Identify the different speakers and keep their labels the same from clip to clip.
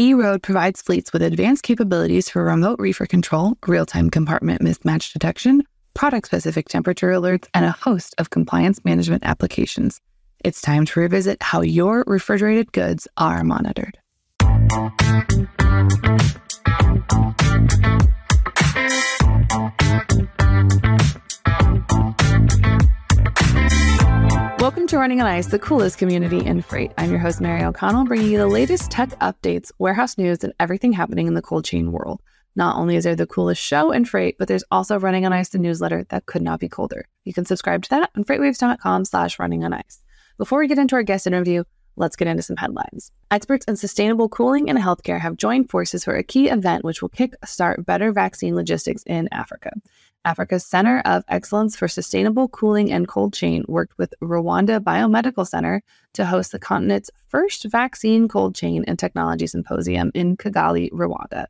Speaker 1: eRoad provides fleets with advanced capabilities for remote reefer control, real time compartment mismatch detection, product specific temperature alerts, and a host of compliance management applications. It's time to revisit how your refrigerated goods are monitored. Welcome to Running on Ice, the coolest community in freight. I'm your host, Mary O'Connell, bringing you the latest tech updates, warehouse news, and everything happening in the cold chain world. Not only is there the coolest show in freight, but there's also Running on Ice, the newsletter that could not be colder. You can subscribe to that on freightwaves.com slash running on ice. Before we get into our guest interview, let's get into some headlines. Experts in sustainable cooling and healthcare have joined forces for a key event which will kick-start better vaccine logistics in Africa. Africa's Center of Excellence for Sustainable Cooling and Cold Chain worked with Rwanda Biomedical Center to host the continent's first vaccine cold chain and technology symposium in Kigali, Rwanda.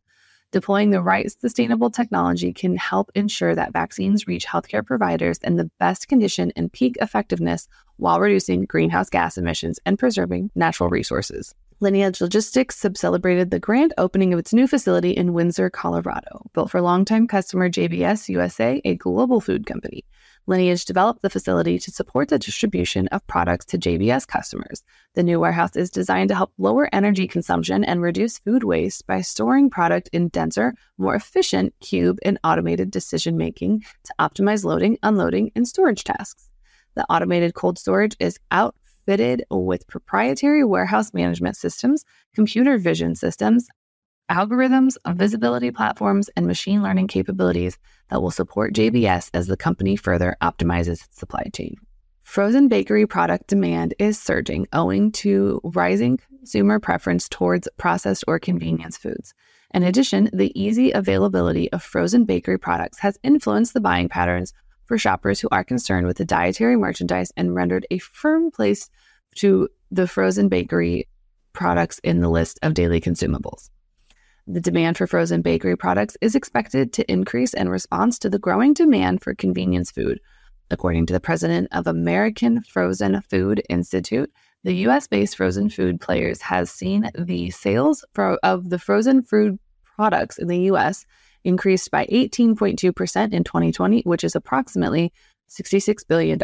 Speaker 1: Deploying the right sustainable technology can help ensure that vaccines reach healthcare providers in the best condition and peak effectiveness while reducing greenhouse gas emissions and preserving natural resources. Lineage Logistics celebrated the grand opening of its new facility in Windsor, Colorado, built for longtime customer JBS USA, a global food company. Lineage developed the facility to support the distribution of products to JBS customers. The new warehouse is designed to help lower energy consumption and reduce food waste by storing product in denser, more efficient cube and automated decision making to optimize loading, unloading, and storage tasks. The automated cold storage is out fitted with proprietary warehouse management systems, computer vision systems, algorithms, visibility platforms, and machine learning capabilities that will support JBS as the company further optimizes its supply chain. Frozen bakery product demand is surging owing to rising consumer preference towards processed or convenience foods. In addition, the easy availability of frozen bakery products has influenced the buying patterns for shoppers who are concerned with the dietary merchandise and rendered a firm place to the frozen bakery products in the list of daily consumables. The demand for frozen bakery products is expected to increase in response to the growing demand for convenience food. According to the president of American Frozen Food Institute, the US based frozen food players has seen the sales for, of the frozen food products in the US increased by 18.2% in 2020, which is approximately $66 billion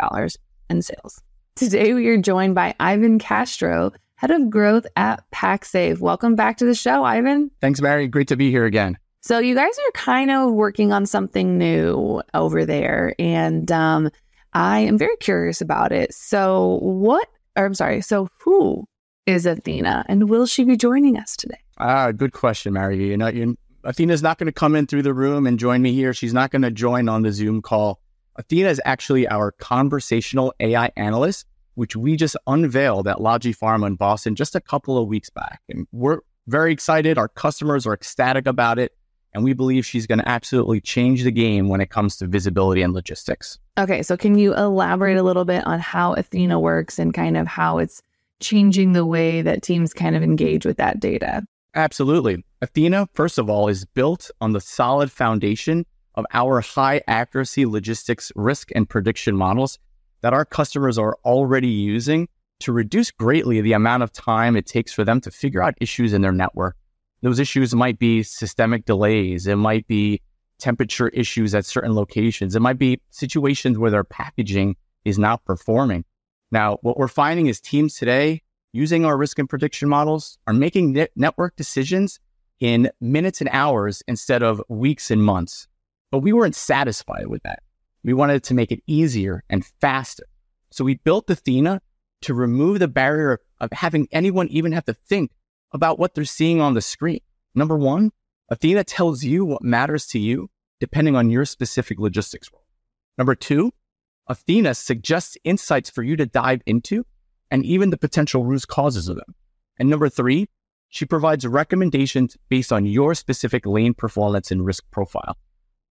Speaker 1: in sales. Today, we are joined by Ivan Castro, Head of Growth at Paxafe. Welcome back to the show, Ivan.
Speaker 2: Thanks, Mary. Great to be here again.
Speaker 1: So, you guys are kind of working on something new over there, and um, I am very curious about it. So, what, or I'm sorry, so who is Athena, and will she be joining us today?
Speaker 2: Ah, good question, Mary. You know, you, Athena's not going to come in through the room and join me here. She's not going to join on the Zoom call. Athena is actually our conversational AI analyst, which we just unveiled at LogiPharma in Boston just a couple of weeks back. And we're very excited. Our customers are ecstatic about it. And we believe she's going to absolutely change the game when it comes to visibility and logistics.
Speaker 1: Okay. So, can you elaborate a little bit on how Athena works and kind of how it's changing the way that teams kind of engage with that data?
Speaker 2: Absolutely. Athena, first of all, is built on the solid foundation of our high accuracy logistics risk and prediction models that our customers are already using to reduce greatly the amount of time it takes for them to figure out issues in their network. Those issues might be systemic delays, it might be temperature issues at certain locations, it might be situations where their packaging is not performing. Now, what we're finding is teams today using our risk and prediction models are making net- network decisions in minutes and hours instead of weeks and months. But we weren't satisfied with that. We wanted to make it easier and faster. So we built Athena to remove the barrier of having anyone even have to think about what they're seeing on the screen. Number one, Athena tells you what matters to you depending on your specific logistics role. Number two, Athena suggests insights for you to dive into and even the potential root causes of them. And number three, she provides recommendations based on your specific lane performance and risk profile.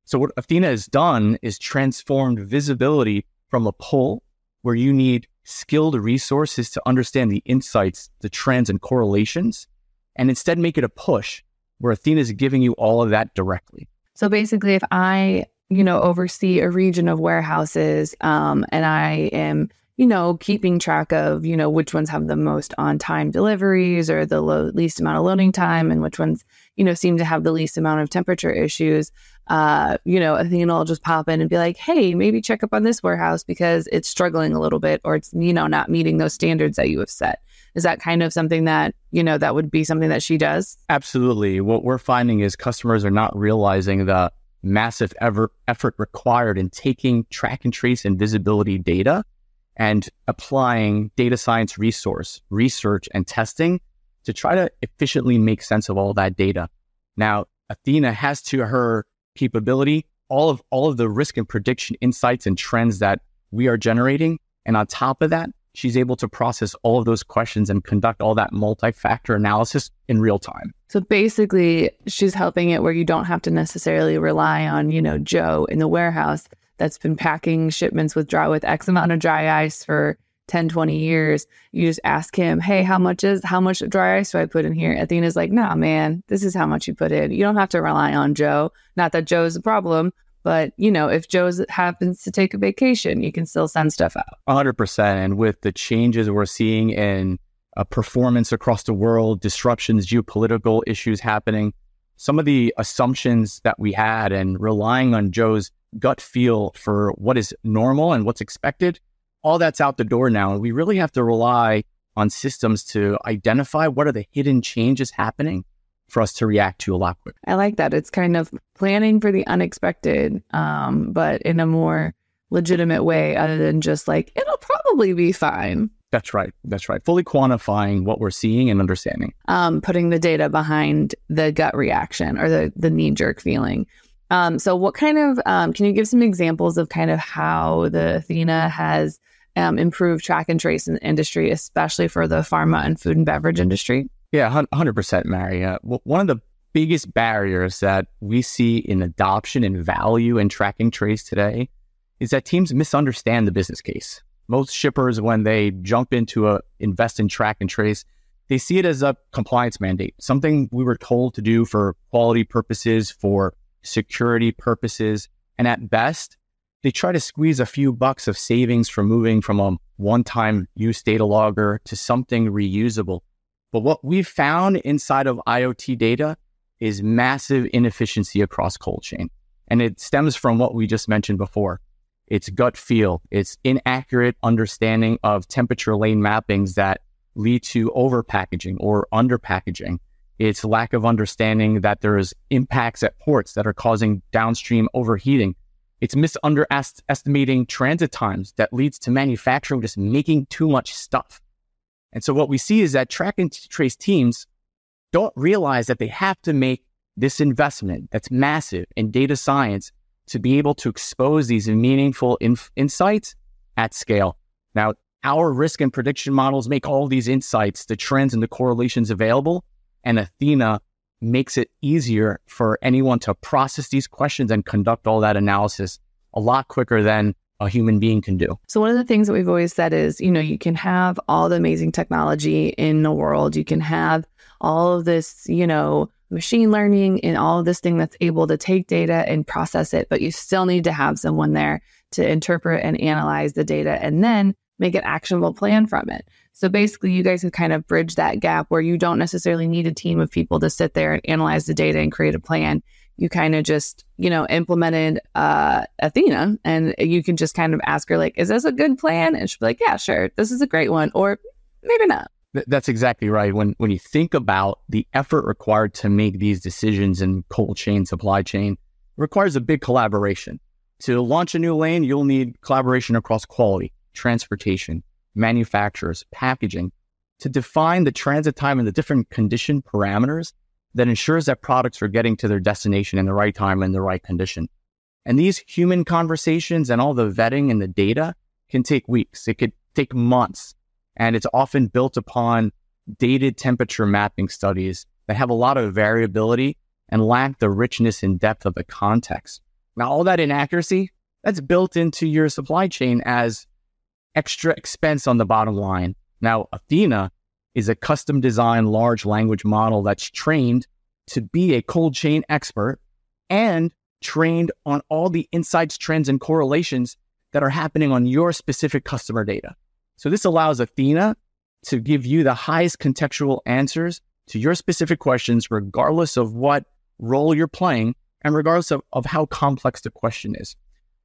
Speaker 2: So what Athena has done is transformed visibility from a pull where you need skilled resources to understand the insights, the trends and correlations, and instead make it a push where Athena is giving you all of that directly.
Speaker 1: So basically, if I, you know, oversee a region of warehouses um, and I am you know, keeping track of, you know, which ones have the most on time deliveries or the low, least amount of loading time and which ones, you know, seem to have the least amount of temperature issues, uh, you know, Athena will just pop in and be like, hey, maybe check up on this warehouse because it's struggling a little bit or it's, you know, not meeting those standards that you have set. Is that kind of something that, you know, that would be something that she does?
Speaker 2: Absolutely. What we're finding is customers are not realizing the massive ever, effort required in taking track and trace and visibility data and applying data science resource, research, and testing to try to efficiently make sense of all that data. Now, Athena has to her capability all of all of the risk and prediction insights and trends that we are generating. And on top of that, she's able to process all of those questions and conduct all that multi-factor analysis in real time.
Speaker 1: So basically, she's helping it where you don't have to necessarily rely on, you know, Joe in the warehouse that's been packing shipments with dry with X amount of dry ice for 10, 20 years. You just ask him, hey, how much is how much dry ice do I put in here? Athena's like, nah, man, this is how much you put in. You don't have to rely on Joe. Not that Joe's a problem, but you know, if Joe happens to take a vacation, you can still send stuff out.
Speaker 2: 100%. And with the changes we're seeing in uh, performance across the world, disruptions, geopolitical issues happening, some of the assumptions that we had and relying on Joe's gut feel for what is normal and what's expected, all that's out the door now. And we really have to rely on systems to identify what are the hidden changes happening for us to react to a lot quicker.
Speaker 1: I like that. It's kind of planning for the unexpected, um, but in a more legitimate way other than just like, it'll probably be fine.
Speaker 2: That's right. That's right. Fully quantifying what we're seeing and understanding.
Speaker 1: Um, putting the data behind the gut reaction or the, the knee jerk feeling. Um, so, what kind of um, can you give some examples of kind of how the Athena has um, improved track and trace in the industry, especially for the pharma and food and beverage industry?
Speaker 2: Yeah, 100%, Maria. One of the biggest barriers that we see in adoption and value in track and trace today is that teams misunderstand the business case. Most shippers, when they jump into a invest in track and trace, they see it as a compliance mandate, something we were told to do for quality purposes, for security purposes. And at best, they try to squeeze a few bucks of savings from moving from a one time use data logger to something reusable. But what we've found inside of IoT data is massive inefficiency across cold chain. And it stems from what we just mentioned before. It's gut feel, it's inaccurate understanding of temperature lane mappings that lead to over packaging or under packaging. It's lack of understanding that there is impacts at ports that are causing downstream overheating. It's misunderestimating transit times that leads to manufacturing just making too much stuff. And so what we see is that track and trace teams don't realize that they have to make this investment that's massive in data science to be able to expose these meaningful inf- insights at scale. Now, our risk and prediction models make all these insights, the trends and the correlations available and Athena makes it easier for anyone to process these questions and conduct all that analysis a lot quicker than a human being can do.
Speaker 1: So one of the things that we've always said is, you know, you can have all the amazing technology in the world. You can have all of this, you know, machine learning and all of this thing that's able to take data and process it, but you still need to have someone there to interpret and analyze the data and then make an actionable plan from it. So basically, you guys have kind of bridged that gap where you don't necessarily need a team of people to sit there and analyze the data and create a plan. You kind of just, you know, implemented uh, Athena and you can just kind of ask her, like, is this a good plan? And she'll be like, yeah, sure, this is a great one. Or maybe not.
Speaker 2: That's exactly right. When when you think about the effort required to make these decisions in cold chain supply chain, requires a big collaboration. To launch a new lane, you'll need collaboration across quality, transportation, manufacturers, packaging to define the transit time and the different condition parameters that ensures that products are getting to their destination in the right time and the right condition. And these human conversations and all the vetting and the data can take weeks. It could take months. And it's often built upon dated temperature mapping studies that have a lot of variability and lack the richness and depth of the context. Now, all that inaccuracy, that's built into your supply chain as extra expense on the bottom line. Now, Athena is a custom designed large language model that's trained to be a cold chain expert and trained on all the insights, trends, and correlations that are happening on your specific customer data. So this allows Athena to give you the highest contextual answers to your specific questions, regardless of what role you're playing and regardless of, of how complex the question is.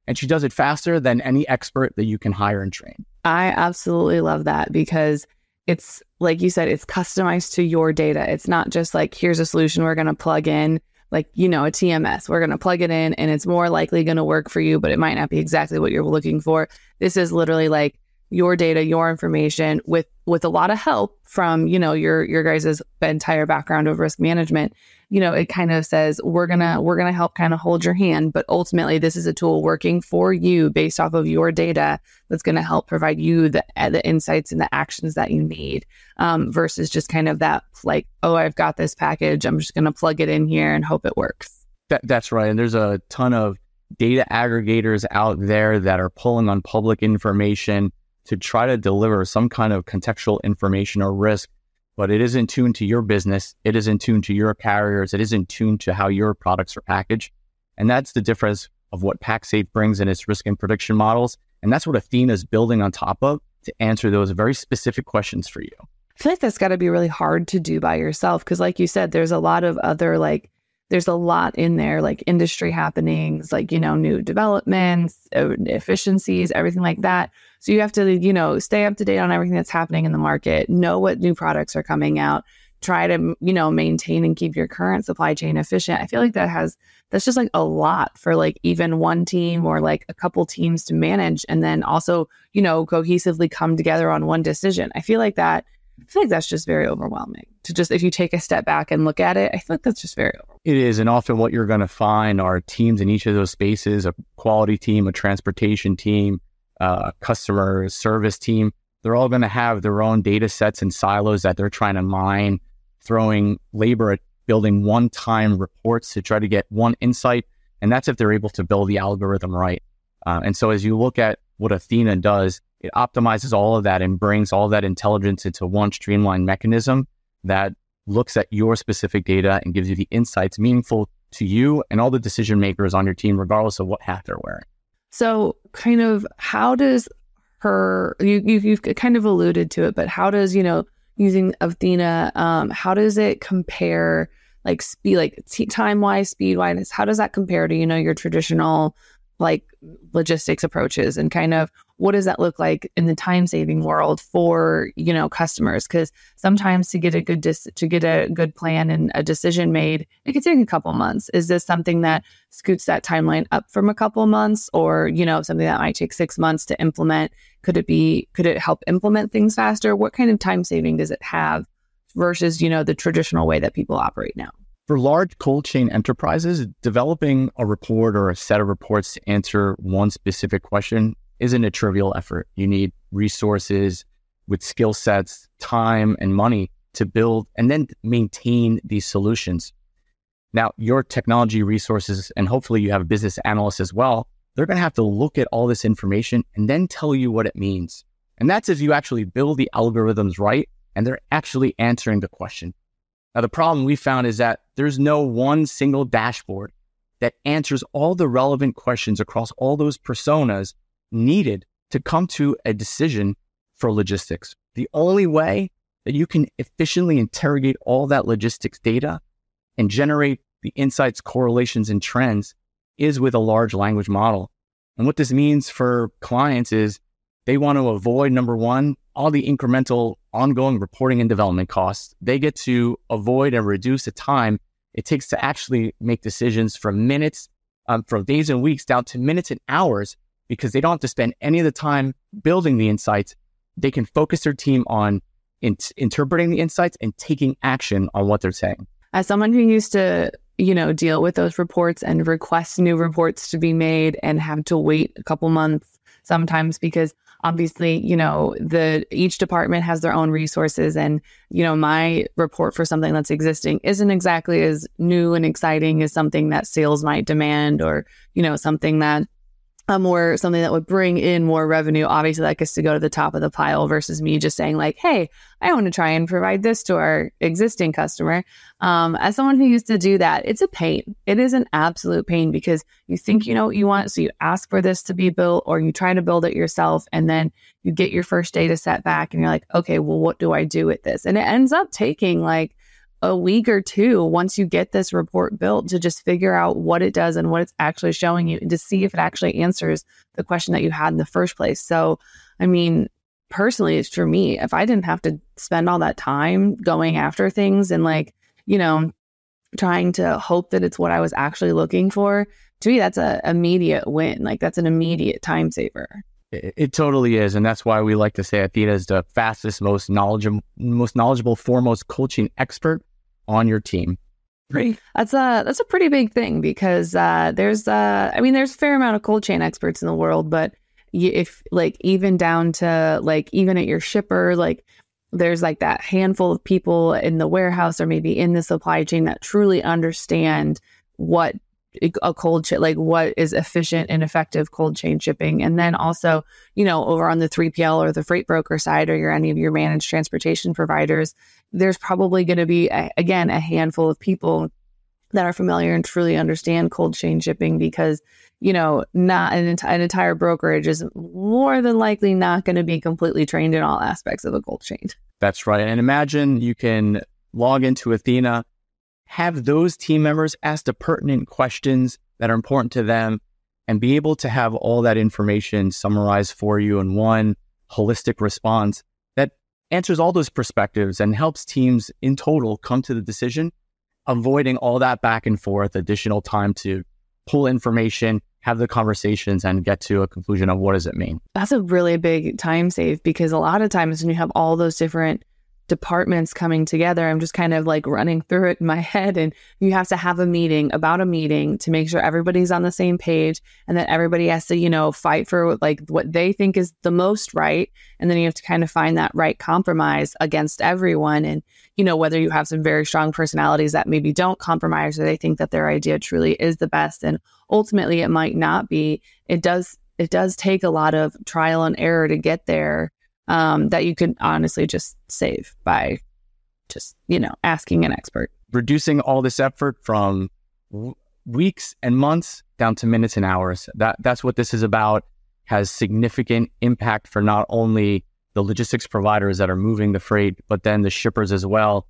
Speaker 2: And she does it faster than any expert that you can hire and train.
Speaker 1: I absolutely love that because it's like you said, it's customized to your data. It's not just like, here's a solution we're going to plug in, like, you know, a TMS. We're going to plug it in and it's more likely going to work for you, but it might not be exactly what you're looking for. This is literally like, your data, your information with with a lot of help from, you know, your your guys' entire background of risk management. You know, it kind of says we're gonna we're gonna help kind of hold your hand, but ultimately this is a tool working for you based off of your data that's gonna help provide you the the insights and the actions that you need, um, versus just kind of that like, oh, I've got this package, I'm just gonna plug it in here and hope it works.
Speaker 2: That, that's right, and there's a ton of data aggregators out there that are pulling on public information to try to deliver some kind of contextual information or risk, but it isn't tuned to your business. It isn't tuned to your carriers. It isn't tuned to how your products are packaged. And that's the difference of what Paxafe brings in its risk and prediction models. And that's what Athena is building on top of to answer those very specific questions for you.
Speaker 1: I feel like that's got to be really hard to do by yourself because, like you said, there's a lot of other like there's a lot in there, like industry happenings, like, you know, new developments, uh, efficiencies, everything like that. So you have to, you know, stay up to date on everything that's happening in the market, know what new products are coming out, try to, you know, maintain and keep your current supply chain efficient. I feel like that has, that's just like a lot for like even one team or like a couple teams to manage and then also, you know, cohesively come together on one decision. I feel like that I feel like that's just very overwhelming to just, if you take a step back and look at it, I feel like that's just very.
Speaker 2: It is. And often what you're going to find are teams in each of those spaces a quality team, a transportation team, uh, a customer service team. They're all going to have their own data sets and silos that they're trying to mine, throwing labor at building one time reports to try to get one insight. And that's if they're able to build the algorithm right. Uh, and so as you look at what Athena does, it optimizes all of that and brings all that intelligence into one streamlined mechanism that looks at your specific data and gives you the insights meaningful to you and all the decision makers on your team, regardless of what hat they're wearing.
Speaker 1: So, kind of, how does her you, you have kind of alluded to it, but how does you know using Athena, um, how does it compare? Like speed, like time wise, speed wise, how does that compare to you know your traditional like logistics approaches and kind of what does that look like in the time saving world for you know customers? Because sometimes to get a good dis- to get a good plan and a decision made it could take a couple months. Is this something that scoots that timeline up from a couple months? Or you know something that might take six months to implement could it be could it help implement things faster? What kind of time saving does it have versus you know the traditional way that people operate now
Speaker 2: for large cold chain enterprises, developing a report or a set of reports to answer one specific question isn't a trivial effort. You need resources with skill sets, time, and money to build and then maintain these solutions. Now, your technology resources, and hopefully you have business analysts as well, they're going to have to look at all this information and then tell you what it means. And that's if you actually build the algorithms right and they're actually answering the question. Now, the problem we found is that there's no one single dashboard that answers all the relevant questions across all those personas needed to come to a decision for logistics. The only way that you can efficiently interrogate all that logistics data and generate the insights, correlations, and trends is with a large language model. And what this means for clients is they want to avoid number one, all the incremental ongoing reporting and development costs. They get to avoid and reduce the time it takes to actually make decisions from minutes, um, from days and weeks down to minutes and hours because they don't have to spend any of the time building the insights. They can focus their team on in- interpreting the insights and taking action on what they're saying.
Speaker 1: As someone who used to, you know, deal with those reports and request new reports to be made and have to wait a couple months sometimes because obviously you know the each department has their own resources and you know my report for something that's existing isn't exactly as new and exciting as something that sales might demand or you know something that a more something that would bring in more revenue, obviously that gets to go to the top of the pile versus me just saying like, "Hey, I want to try and provide this to our existing customer." Um, as someone who used to do that, it's a pain. It is an absolute pain because you think you know what you want, so you ask for this to be built, or you try to build it yourself, and then you get your first data set back, and you're like, "Okay, well, what do I do with this?" And it ends up taking like a week or two once you get this report built to just figure out what it does and what it's actually showing you and to see if it actually answers the question that you had in the first place. So, I mean, personally, it's for me. If I didn't have to spend all that time going after things and like, you know, trying to hope that it's what I was actually looking for, to me, that's a immediate win. Like that's an immediate time saver.
Speaker 2: It, it, totally is, and that's why we like to say Athena is the fastest, most knowledgeable, most knowledgeable, foremost cold chain expert on your team.
Speaker 1: Right. That's a that's a pretty big thing because uh, there's uh, I mean there's a fair amount of cold chain experts in the world, but if like even down to like even at your shipper, like there's like that handful of people in the warehouse or maybe in the supply chain that truly understand what a cold chain, like what is efficient and effective cold chain shipping? And then also you know over on the 3pl or the freight broker side or your any of your managed transportation providers there's probably going to be a, again a handful of people that are familiar and truly understand cold chain shipping because you know not an, enti- an entire brokerage is more than likely not going to be completely trained in all aspects of a cold chain.
Speaker 2: That's right. And imagine you can log into athena have those team members ask the pertinent questions that are important to them and be able to have all that information summarized for you in one holistic response that answers all those perspectives and helps teams in total come to the decision, avoiding all that back and forth, additional time to pull information, have the conversations and get to a conclusion of what does it mean.
Speaker 1: That's a really big time save because a lot of times when you have all those different departments coming together. I'm just kind of like running through it in my head. And you have to have a meeting about a meeting to make sure everybody's on the same page and that everybody has to, you know, fight for like what they think is the most right. And then you have to kind of find that right compromise against everyone. And, you know, whether you have some very strong personalities that maybe don't compromise or they think that their idea truly is the best. And ultimately it might not be. It does it does take a lot of trial and error to get there um, that you could honestly just save by just, you know, asking an expert.
Speaker 2: Reducing all this effort from w- weeks and months down to minutes and hours. That that's what this is about. Has significant impact for not only the logistics providers that are moving the freight, but then the shippers as well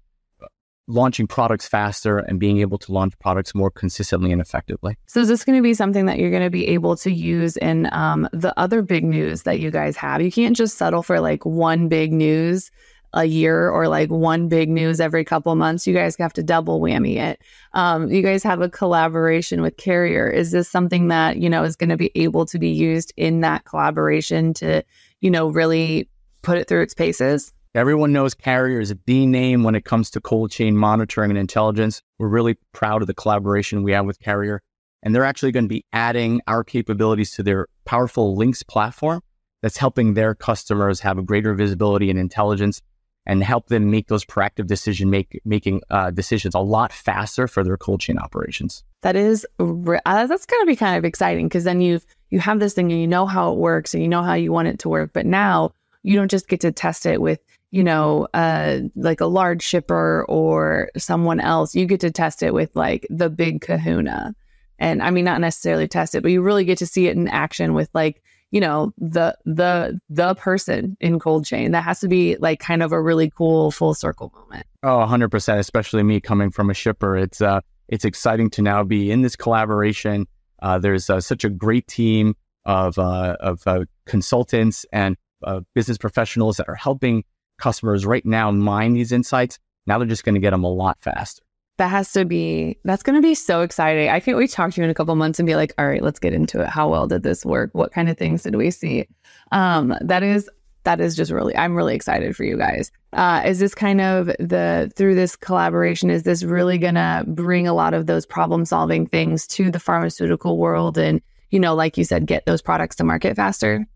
Speaker 2: launching products faster and being able to launch products more consistently and effectively.
Speaker 1: So, is this going to be something that you're going to be able to use in um, the other big news that you guys have? You can't just settle for like one big news a year or like one big news every couple months. You guys have to double whammy it. Um, you guys have a collaboration with Carrier. Is this something that you know is going to be able to be used in that collaboration to you know really put it through its paces?
Speaker 2: Everyone knows Carrier is the name when it comes to cold chain monitoring and intelligence. We're really proud of the collaboration we have with Carrier. And they're actually going to be adding our capabilities to their powerful Lynx platform that's helping their customers have a greater visibility and intelligence and help them make those proactive decision make, making uh, decisions a lot faster for their cold chain operations.
Speaker 1: That is uh, that's going to be kind of exciting because then you you have this thing and you know how it works and you know how you want it to work, but now you don't just get to test it with you know, uh, like a large shipper or someone else, you get to test it with like the big kahuna. And I mean, not necessarily test it, but you really get to see it in action with like, you know, the, the, the person in cold chain. That has to be like kind of a really cool full circle moment.
Speaker 2: Oh, 100%, especially me coming from a shipper. It's, uh, it's exciting to now be in this collaboration. Uh, there's uh, such a great team of, uh, of uh, consultants and uh, business professionals that are helping customers right now mine these insights. Now they're just going to get them a lot faster.
Speaker 1: That has to be, that's going to be so exciting. I can't wait to talk to you in a couple months and be like, all right, let's get into it. How well did this work? What kind of things did we see? Um, that is, that is just really, I'm really excited for you guys. Uh, is this kind of the, through this collaboration, is this really going to bring a lot of those problem solving things to the pharmaceutical world? And, you know, like you said, get those products to market faster?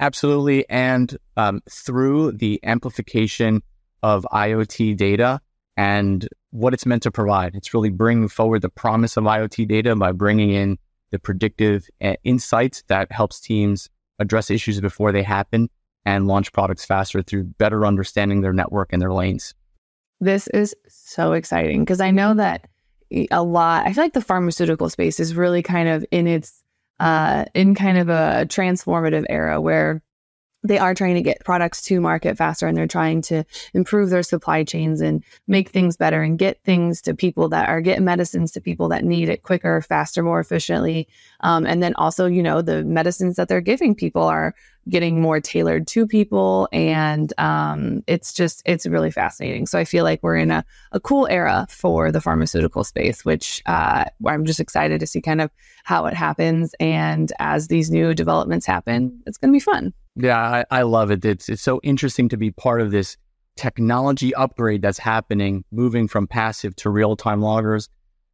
Speaker 2: Absolutely. And um, through the amplification of IoT data and what it's meant to provide, it's really bringing forward the promise of IoT data by bringing in the predictive uh, insights that helps teams address issues before they happen and launch products faster through better understanding their network and their lanes.
Speaker 1: This is so exciting because I know that a lot, I feel like the pharmaceutical space is really kind of in its, uh, in kind of a transformative era where they are trying to get products to market faster and they're trying to improve their supply chains and make things better and get things to people that are getting medicines to people that need it quicker, faster, more efficiently. Um, and then also, you know, the medicines that they're giving people are getting more tailored to people. And um, it's just, it's really fascinating. So I feel like we're in a, a cool era for the pharmaceutical space, which uh, I'm just excited to see kind of how it happens. And as these new developments happen, it's going to be fun.
Speaker 2: Yeah, I, I love it. It's, it's so interesting to be part of this technology upgrade that's happening, moving from passive to real time loggers.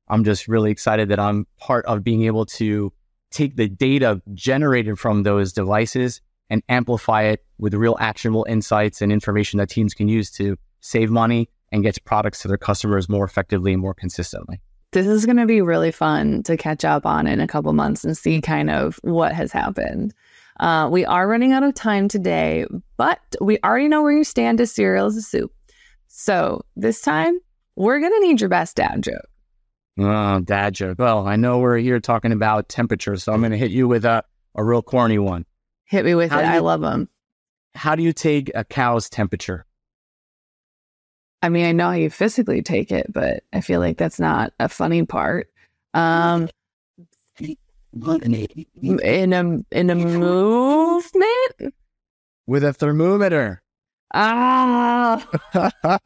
Speaker 2: I'm just really excited that I'm part of being able to take the data generated from those devices and amplify it with real actionable insights and information that teams can use to save money and get products to their customers more effectively and more consistently.
Speaker 1: This is going to be really fun to catch up on in a couple months and see kind of what has happened. Uh, we are running out of time today, but we already know where you stand as cereal as a soup. So this time, we're going to need your best dad joke.
Speaker 2: Oh, dad joke. Well, I know we're here talking about temperature, so I'm going to hit you with a, a real corny one.
Speaker 1: Hit me with how it. You, I love them.
Speaker 2: How do you take a cow's temperature?
Speaker 1: I mean, I know how you physically take it, but I feel like that's not a funny part. Um, in a in a movement
Speaker 2: with a thermometer.
Speaker 1: Ah,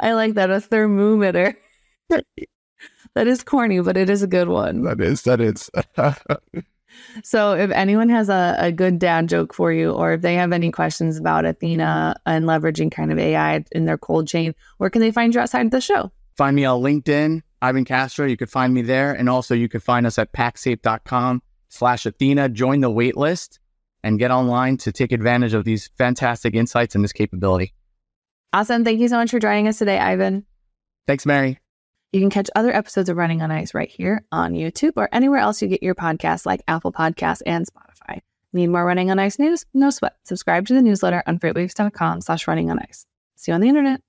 Speaker 1: I like that a thermometer. that is corny, but it is a good one.
Speaker 2: That is. That is.
Speaker 1: So if anyone has a, a good dad joke for you, or if they have any questions about Athena and leveraging kind of AI in their cold chain, where can they find you outside of the show?
Speaker 2: Find me on LinkedIn, Ivan Castro. You could find me there. And also you can find us at paxafe.com slash Athena. Join the waitlist and get online to take advantage of these fantastic insights and this capability.
Speaker 1: Awesome. Thank you so much for joining us today, Ivan.
Speaker 2: Thanks, Mary.
Speaker 1: You can catch other episodes of Running on Ice right here on YouTube or anywhere else you get your podcasts like Apple Podcasts and Spotify. Need more Running on Ice news? No sweat. Subscribe to the newsletter on freightwaves.com slash running on ice. See you on the internet.